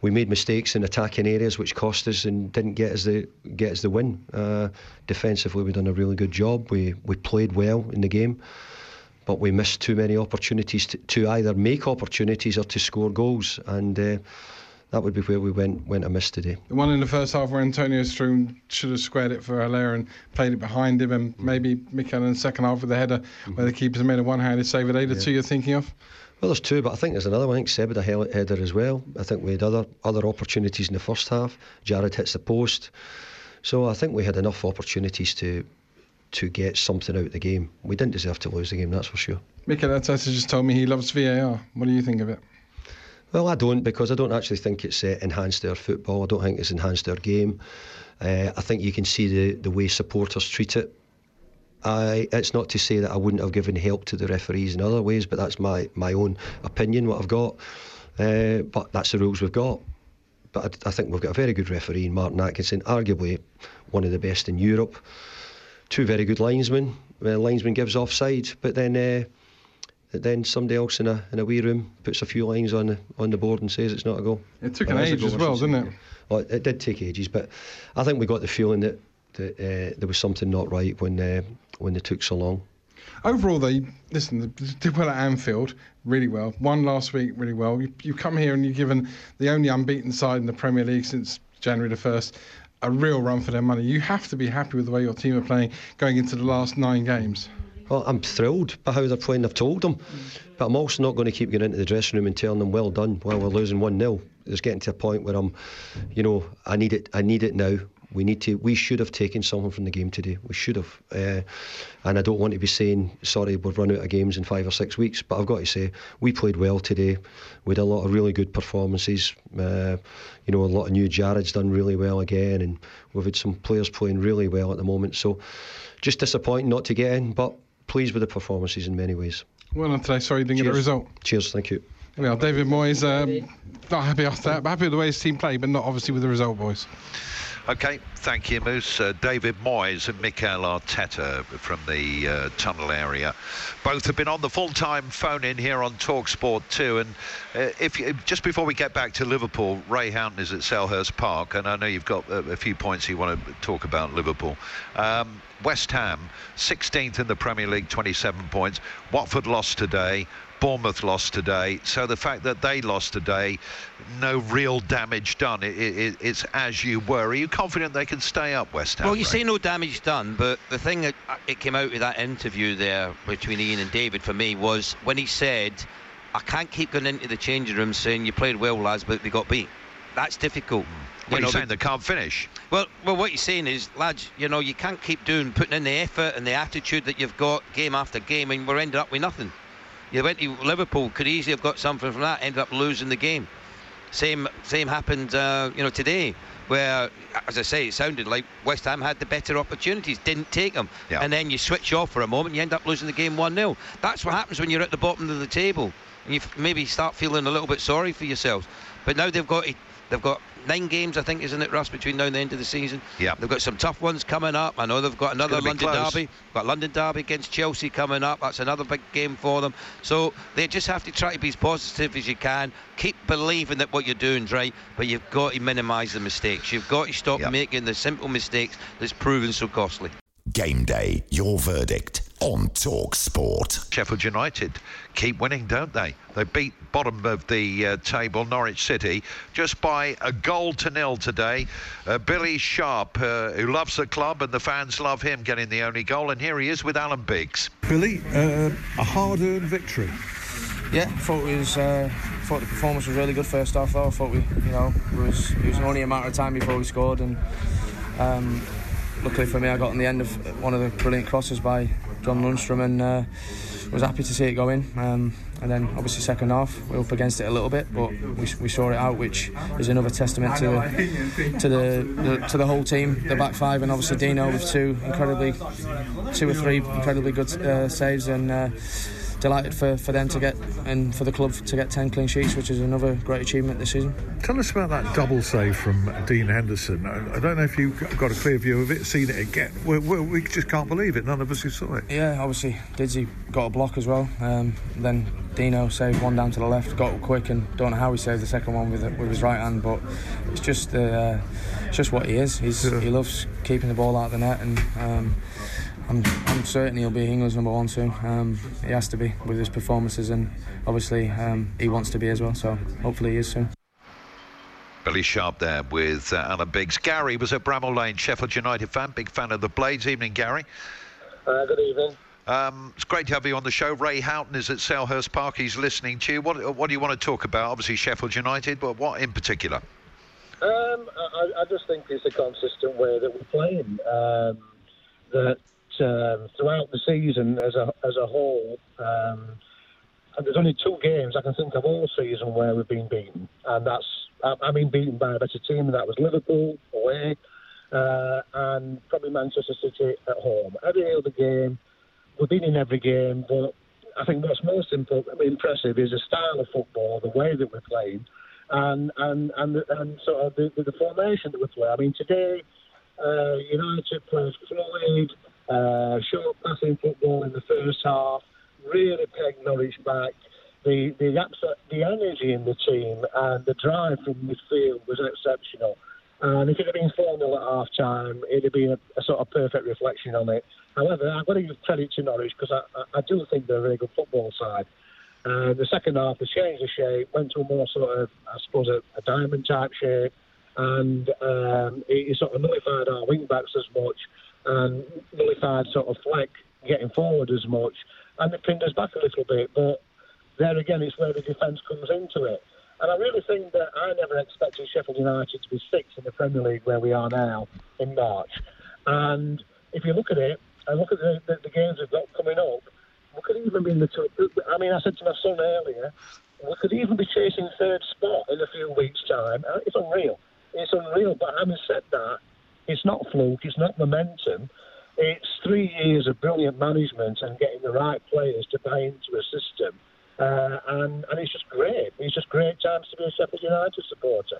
we made mistakes in attacking areas which cost us and didn't get us the get us the win. Uh, defensively, we've done a really good job. We we played well in the game, but we missed too many opportunities to, to either make opportunities or to score goals, and uh, that would be where we went went amiss today. The one in the first half where Antonio Strum should have squared it for Haller and played it behind him, and mm. maybe Mikel in the second half with the header mm-hmm. where the keeper's made a one-handed save. Are they the Yeah. two you're thinking of? Well, there's two, but I think there's another one. I think Seb had a header as well. I think we had other other opportunities in the first half. Jarrod hits the post, so I think we had enough opportunities to to get something out of the game. We didn't deserve to lose the game, that's for sure. Mikel Arteta just told me he loves VAR. What do you think of it? Well, I don't because I don't actually think it's uh, enhanced their football. I don't think it's enhanced their game. Uh, I think you can see the, the way supporters treat it. I, it's not to say that I wouldn't have given help to the referees in other ways, but that's my, my own opinion, what I've got. Uh, but that's the rules we've got. But I, I think we've got a very good referee in Martin Atkinson, arguably one of the best in Europe. Two very good linesmen. Uh, linesman gives offside, but then uh, then somebody else in a in a wee room puts a few lines on the on the board and says it's not a goal. It took Well, an it is a age goal, as well, didn't it? Well, it did take ages, but I think we got the feeling that that uh, there was something not right when uh, when they took so long. Overall, they listen. They did well at Anfield, really well. Won last week, really well. You, you come here and you're given the only unbeaten side in the Premier League since January the first a real run for their money. You have to be happy with the way your team are playing going into the last nine games. Well, I'm thrilled by how they're playing. I've told them, but I'm also not going to keep going into the dressing room and telling them, "Well done." While we're losing one 0 It's getting to a point where I'm, you know, I need it. I need it now. We need to. We should have taken something from the game today. We should have. Uh, and I don't want to be saying sorry. We've run out of games in five or six weeks. But I've got to say we played well today. We had a lot of really good performances. Uh, you know, a lot of new Jarrod's done really well again, and we've had some players playing really well at the moment. So, just disappointing not to get in, but pleased with the performances in many ways. Well done today. Sorry you didn't get the Cheers. result. Cheers. Thank you. Well, David Moyes, um, not happy after that, but happy with the way his team played, but not obviously with the result, boys. Okay, thank you, Moose. Uh, David Moyes and Mikel Arteta from the uh, tunnel area. Both have been on the full-time phone in here on Talk Sport too. And uh, if you, just before we get back to Liverpool, Ray Houghton is at Selhurst Park, and I know you've got a, a few points you want to talk about Liverpool. Um, West Ham, 16th in the Premier League, 27 points. Watford lost today. Bournemouth lost today. So the fact that they lost today, no real damage done. It, it, it's as you were. Are you confident they can stay up, West Ham? Well, you Ray? say no damage done, but the thing that uh, it came out of that interview there between Ian and David for me was when he said, "I can't keep going into the changing room saying you played well, lads, but they got beat." That's difficult. What are you know, saying? They can't finish. Well, well, what you're saying is, lads, you know, you can't keep doing putting in the effort and the attitude that you've got game after game, and we're ending up with nothing. You went to Liverpool, could easily have got something from that, ended up losing the game. Same, same happened, uh, you know, today, where, as I say, it sounded like West Ham had the better opportunities, didn't take them, and then you switch off for a moment, you end up losing the game one 0 That's what happens when you're at the bottom of the table, and you f- maybe start feeling a little bit sorry for yourselves. But now they've got, they've got nine games, I think, isn't it, Russ, between now and the end of the season? Yeah. They've got some tough ones coming up. I know they've got another London derby. Got London derby against Chelsea coming up. That's another big game for them. So they just have to try to be as positive as you can. Keep believing that what you're doing's right, but you've got to minimise the mistakes. You've got to stop making the simple mistakes that's proven so costly. Game day, your verdict on Talk Sport. Sheffield United keep winning, don't they? They beat bottom of the uh, table Norwich City just by a goal to nil today. Uh, Billy Sharp, uh, who loves the club and the fans love him, getting the only goal, and here he is with Alan Biggs. Billy, uh, a hard-earned victory. Yeah, thought it was. Uh, thought the performance was really good first half. Though I thought we, you know, it was it was only a matter of time before we scored, and um, luckily for me, I got on the end of one of the brilliant crosses by John Lundstram, and uh, was happy to see it go in. Um, and then obviously second half we were up against it a little bit, but we, we saw it out, which is another testament to the, to the, the to the whole team, the back five, and obviously Dino with two incredibly, two or three incredibly good uh, saves and. Delighted for, for them to get and for the club to get 10 clean sheets, which is another great achievement this season. Tell us about that double save from Dean Henderson. I, I don't know if you've got a clear view of it, seen it again. we we we just can't believe it. None of us who saw it. Yeah, obviously, Didsy got a block as well. Um, then Dino saved one down to the left, got it quick, and don't know how he saved the second one with with his right hand, but it's just uh, it's just what he is. He's, yeah. He loves keeping the ball out of the net and. Um, I'm, I'm certain he'll be England's number one soon. Um, he has to be with his performances, and obviously um, he wants to be as well. So hopefully he is soon. Billy Sharp there with uh, Alan Biggs. Gary was at Bramall Lane, Sheffield United fan, big fan of the Blades. Evening, Gary. Uh, good evening. Um, it's great to have you on the show. Ray Houghton is at Selhurst Park. He's listening to you. What, what do you want to talk about? Obviously, Sheffield United, but what in particular? Um, I, I, just think it's a consistent way that we're playing. Um, that um, throughout the season as a as a whole. Um, there's only two games I can think of all season where we've been beaten, and that's I mean beaten by a better team, that was Liverpool away, uh, and probably Manchester City at home. Every other game, we've been in every game, but I think what's most important, impressive is the style of football, the way that we're playing, and and and, and sort of the, the formation that we play. I mean today, uh, United plays fluid. Uh, short passing football in the first half, really pegged Norwich back. The the absolute, the energy in the team and the drive from midfield was exceptional. And if it had been 4 0 at half time, it'd have been a, a, sort of perfect reflection on it. However, I've got to give credit to Norwich because I, I, I, do think they're a very good football side. Uh, the second half, they changed the shape, went to a more sort of, I suppose, a, a diamond type shape, and um, it, it, sort of nullified our wing backs as much and nullified sort of Fleck getting forward as much, and it pinned us back a little bit. But there again, it's where the defence comes into it. And I really think that I never expected Sheffield United to be sixth in the Premier League where we are now in March. And if you look at it, and look at the, the, the games we've got coming up, we could even be in the top. I mean, I said to my son earlier, we could even be chasing third spot in a few weeks' time. Uh, it's unreal. It's unreal. But having said that, it's not fluke, it's not momentum. It's three years of brilliant management and getting the right players to buy into a system. Uh, and, and it's just great. It's just great times to be a Sheffield United supporter.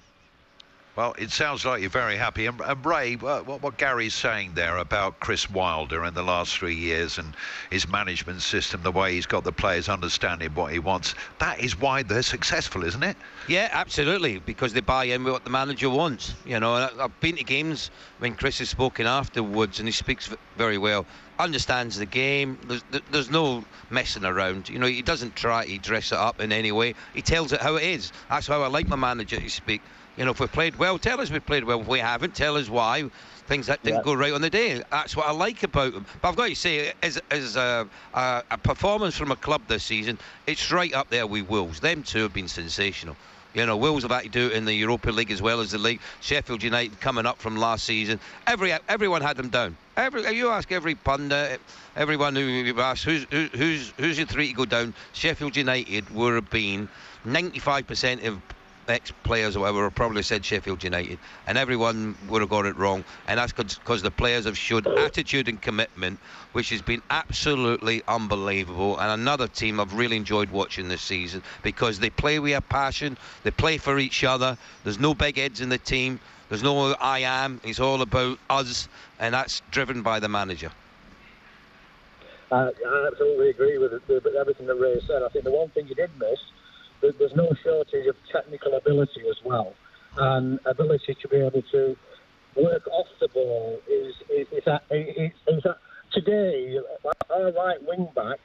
Well, it sounds like you're very happy. And, and Ray, what, what, Gary's saying there about Chris Wilder in the last three years and his management system, the way he's got the players understanding what he wants, that is why they're successful, isn't it? Yeah, absolutely, because they buy in with what the manager wants. You know, I've been to games when Chris has spoken afterwards, and he speaks very well. Understands the game. There's, there's no messing around. You know, he doesn't try to dress it up in any way. He tells it how it is. That's how I like my manager to speak. You know, if we played well, tell us we played well. If we haven't, tell us why. Things that didn't yeah. go right on the day. That's what I like about them. But I've got to say, as, as a, a, a performance from a club this season, it's right up there with Wolves. Them two have been sensational. You know, Wolves have had to do it in the Europa League as well as the league. Sheffield United coming up from last season. Every everyone had them down. Every you ask every pundit, everyone who you ask who's who, who's who's your three to go down. Sheffield United would have been 95% of ex-players or whatever have probably said Sheffield United, and everyone would have got it wrong. And that's because the players have showed attitude and commitment, which has been absolutely unbelievable. And another team I've really enjoyed watching this season because they play with a passion, they play for each other. There's no big heads in the team. There's no I am. It's all about us, and that's driven by the manager. Uh, I absolutely agree with, with everything that Ray said. I think the one thing you did miss there's no shortage of technical ability as well, and ability to be able to work off the ball is is, is, that, is, is that today our right wing back.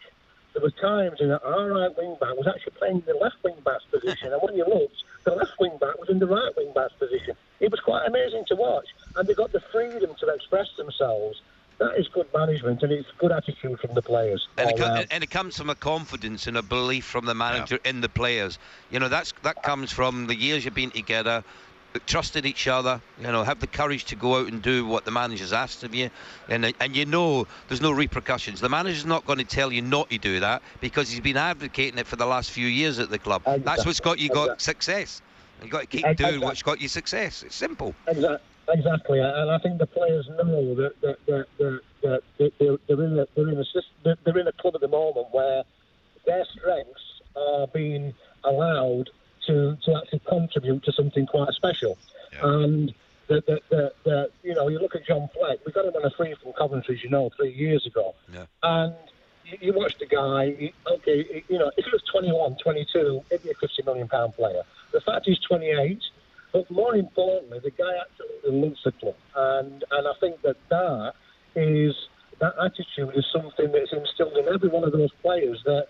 There were times in our right wing back was actually playing the left wing back's position, and when you looked, the left wing back was in the right wing back's position. It was quite amazing to watch, and they got the freedom to express themselves that is good management and it's good attitude from the players. And it, and it, comes from a confidence and a belief from the manager yeah. in the players. You know, that's that comes from the years you've been together. trusted each other. You know, have the courage to go out and do what the manager's asked of you, and and you know there's no repercussions. The manager's not going to tell you not to do that because he's been advocating it for the last few years at the club. Exactly. That's what's got you got Exactly. success. You got to keep Exactly. doing what's got you success. It's simple. Exa- Exactly, and I think the players know that that that, that, that, they're, they're in a they're in a sys- they're- in a club at the moment where their strengths are being allowed to to actually contribute to something quite special. And that that that that you know, you look at John Fleck. We got him on a free from Coventry, as you know, three years ago. Yeah. And you, you watch the guy. he- Okay, you know, if he was 21, 22, he'd be a 50 million pound player. The fact he's 28. But more importantly, the guy absolutely loves the club, and and I think that that is that attitude is something that's instilled in every one of those players that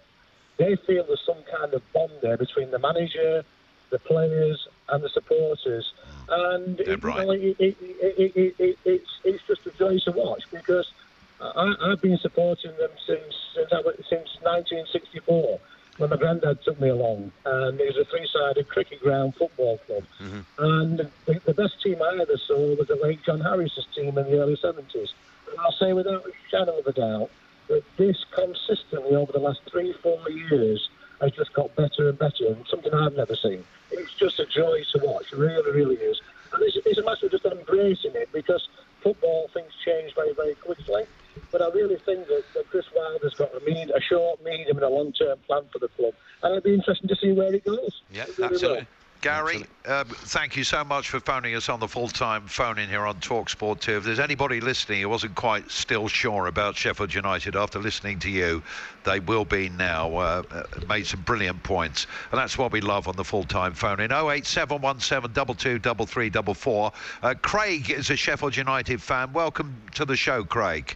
they feel there's some kind of bond there between the manager, the players, and the supporters, and it, you know, it, it, it, it, it, it's it's just a joy to watch because I, I've been supporting them since since, I, since 1964 when my granddad took me along, and it was a three-sided cricket ground football club. Mm-hmm. And the, the best team I ever saw was the late John Harris's team in the early 70s. And I'll say without a shadow of a doubt that this consistently over the last three, four years has just got better and better, and something I've never seen. It's just a joy to watch, it really, really is. And it's, it's a matter of just embracing it because football things change very, very quickly. But I really think that, that Chris Wilder's got a, med- a short, medium, and a long-term plan for the club, and it'll be interesting to see where it goes. Yeah, It really will. Gary, um, thank you so much for phoning us on the full-time phone in here on Talksport 2. If there's anybody listening who wasn't quite still sure about Sheffield United after listening to you, they will be now. Uh, uh, made some brilliant points, and that's what we love on the full-time phone in 08717 223344. Uh, Craig is a Sheffield United fan. Welcome to the show, Craig.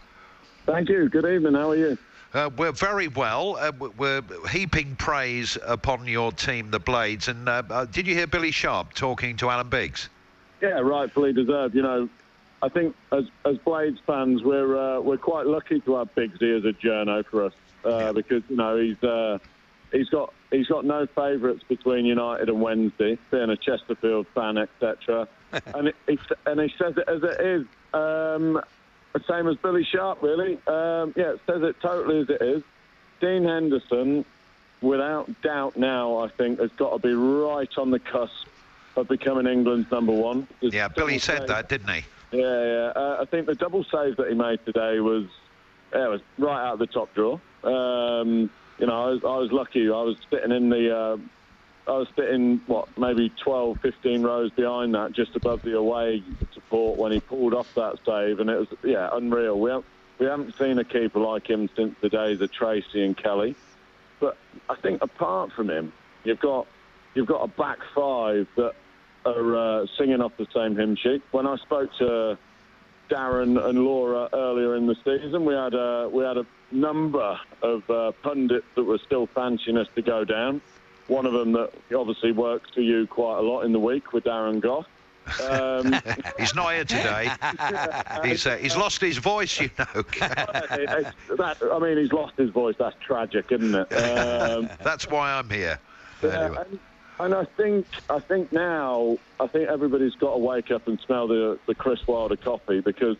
Thank you. Good evening. How are you? Uh, we're very well. Uh, we're heaping praise upon your team, the Blades. And uh, uh, did you hear Billy Sharp talking to Alan Biggs? Yeah, rightfully deserved. You know, I think as as Blades fans, we're uh, we're quite lucky to have Bigsy as a journo for us uh, because you know he's uh, he's got he's got no favourites between United and Wednesday, being a Chesterfield fan, etc. <laughs> and it, he, and he says it as it is. Um, same as Billy Sharp, really. Um, yeah, it says it totally as it is. Dean Henderson, without doubt, now I think has got to be right on the cusp of becoming England's number one. There's Yeah, Billy said save- that, didn't he? Yeah, yeah. Uh, I think the double save that he made today was, yeah, it was right out of the top drawer. Um, you know, I was, I was lucky. I was sitting in the, uh, I was sitting what maybe 12, 15 rows behind that, just above the away support when he pulled off that save, and it was yeah unreal. We haven't, we haven't seen a keeper like him since the days of Tracey and Kelly. But I think apart from him, you've got you've got a back five that are uh, singing off the same hymn sheet. When I spoke to Darren and Laura earlier in the season, we had a we had a number of uh, pundits that were still fancying us to go down. One of them that obviously works for you quite a lot in the week with Darren Gough. Um, <laughs> he's not here today. <laughs> he's uh, he's lost his voice, you know. <laughs> that, I mean, he's lost his voice. That's tragic, isn't it? Um, That's why I'm here. Yeah, and, and I think I think now I think everybody's got to wake up and smell the the Chris Wilder coffee because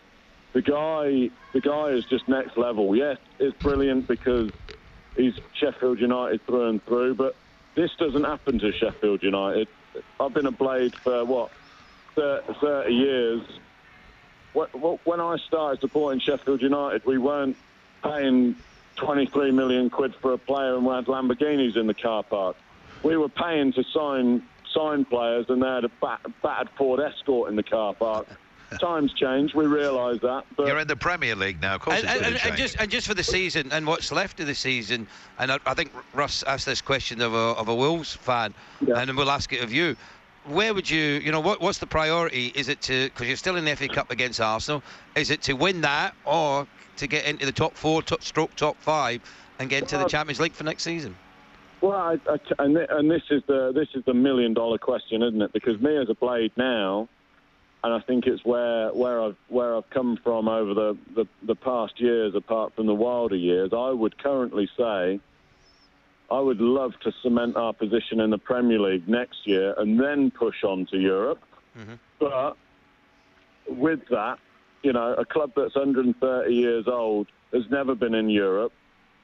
the guy the guy is just next level. Yes, it's brilliant because he's Sheffield United through and through, but this doesn't happen to Sheffield United. I've been a Blade for what 30 years. Wh- wh- When I started supporting Sheffield United, we weren't paying 23 million quid for a player and we had Lamborghinis in the car park. We were paying to sign sign players and they had a bat- battered Ford Escort in the car park. <laughs> Times change, we realise that. But You're in the Premier League now, of course. And, it's and, and, just and just for the season and what's left of the season, and I, I think Russ asked this question of a of a Wolves fan, and then we'll ask it of you. Where would you, you know, what what's the priority? Is it to because you're still in the FA Cup against Arsenal? Is it to win that or to get into the top four, top stroke top five, and get into the Champions League for next season? Well, I, I, and, thi- and this is the this is the million dollar question, isn't it? Because me as a blade now, and I think it's where where I've where I've come from over the, the, the past years, apart from the wilder years. I would currently say I would love to cement our position in the Premier League next year and then push on to Europe. Mm-hmm. But with that, you know, a club that's 130 years old has never been in Europe.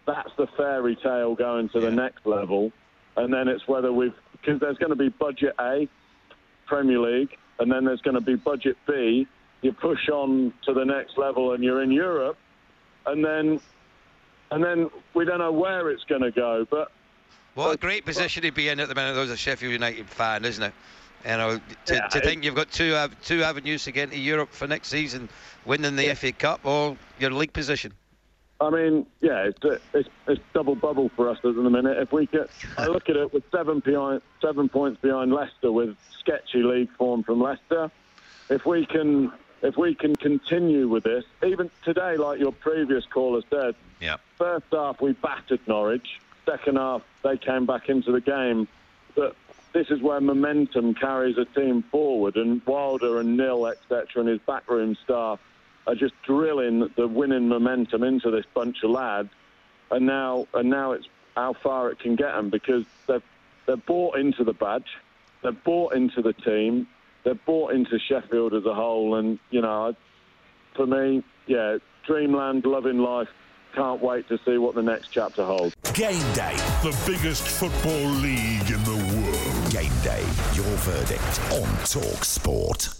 That's the fairy tale going to the next level. And then it's whether we've, because there's going to be budget A, Premier League, and then there's going to be budget B. You push on to the next level and you're in Europe. And then, and then we don't know where it's going to go. But What a great position to be in at the minute as a Sheffield United fan, isn't it? You know, to, Yeah, to think you've got two av- two avenues to get into Europe for next season, winning the FA Cup or your league position. I mean, yeah, it's, it's, it's double bubble for us at the minute. If we get, I look at it with seven behind, seven points behind Leicester with sketchy league form from Leicester. If we can, if we can continue with this, even today, like your previous caller said, Yeah. first half we battered Norwich. Second half they came back into the game. But this is where momentum carries a team forward, and Wilder and Knill, etc., and his backroom staff are just drilling the winning momentum into this bunch of lads. And now, and now it's how far it can get them because they've they're bought into the badge, they're bought into the team, they're bought into Sheffield as a whole, and you know, for me, yeah, dreamland, loving life. Can't wait to see what the next chapter holds. Game day, the biggest football league in the world. Game day, your verdict on Talk Sport.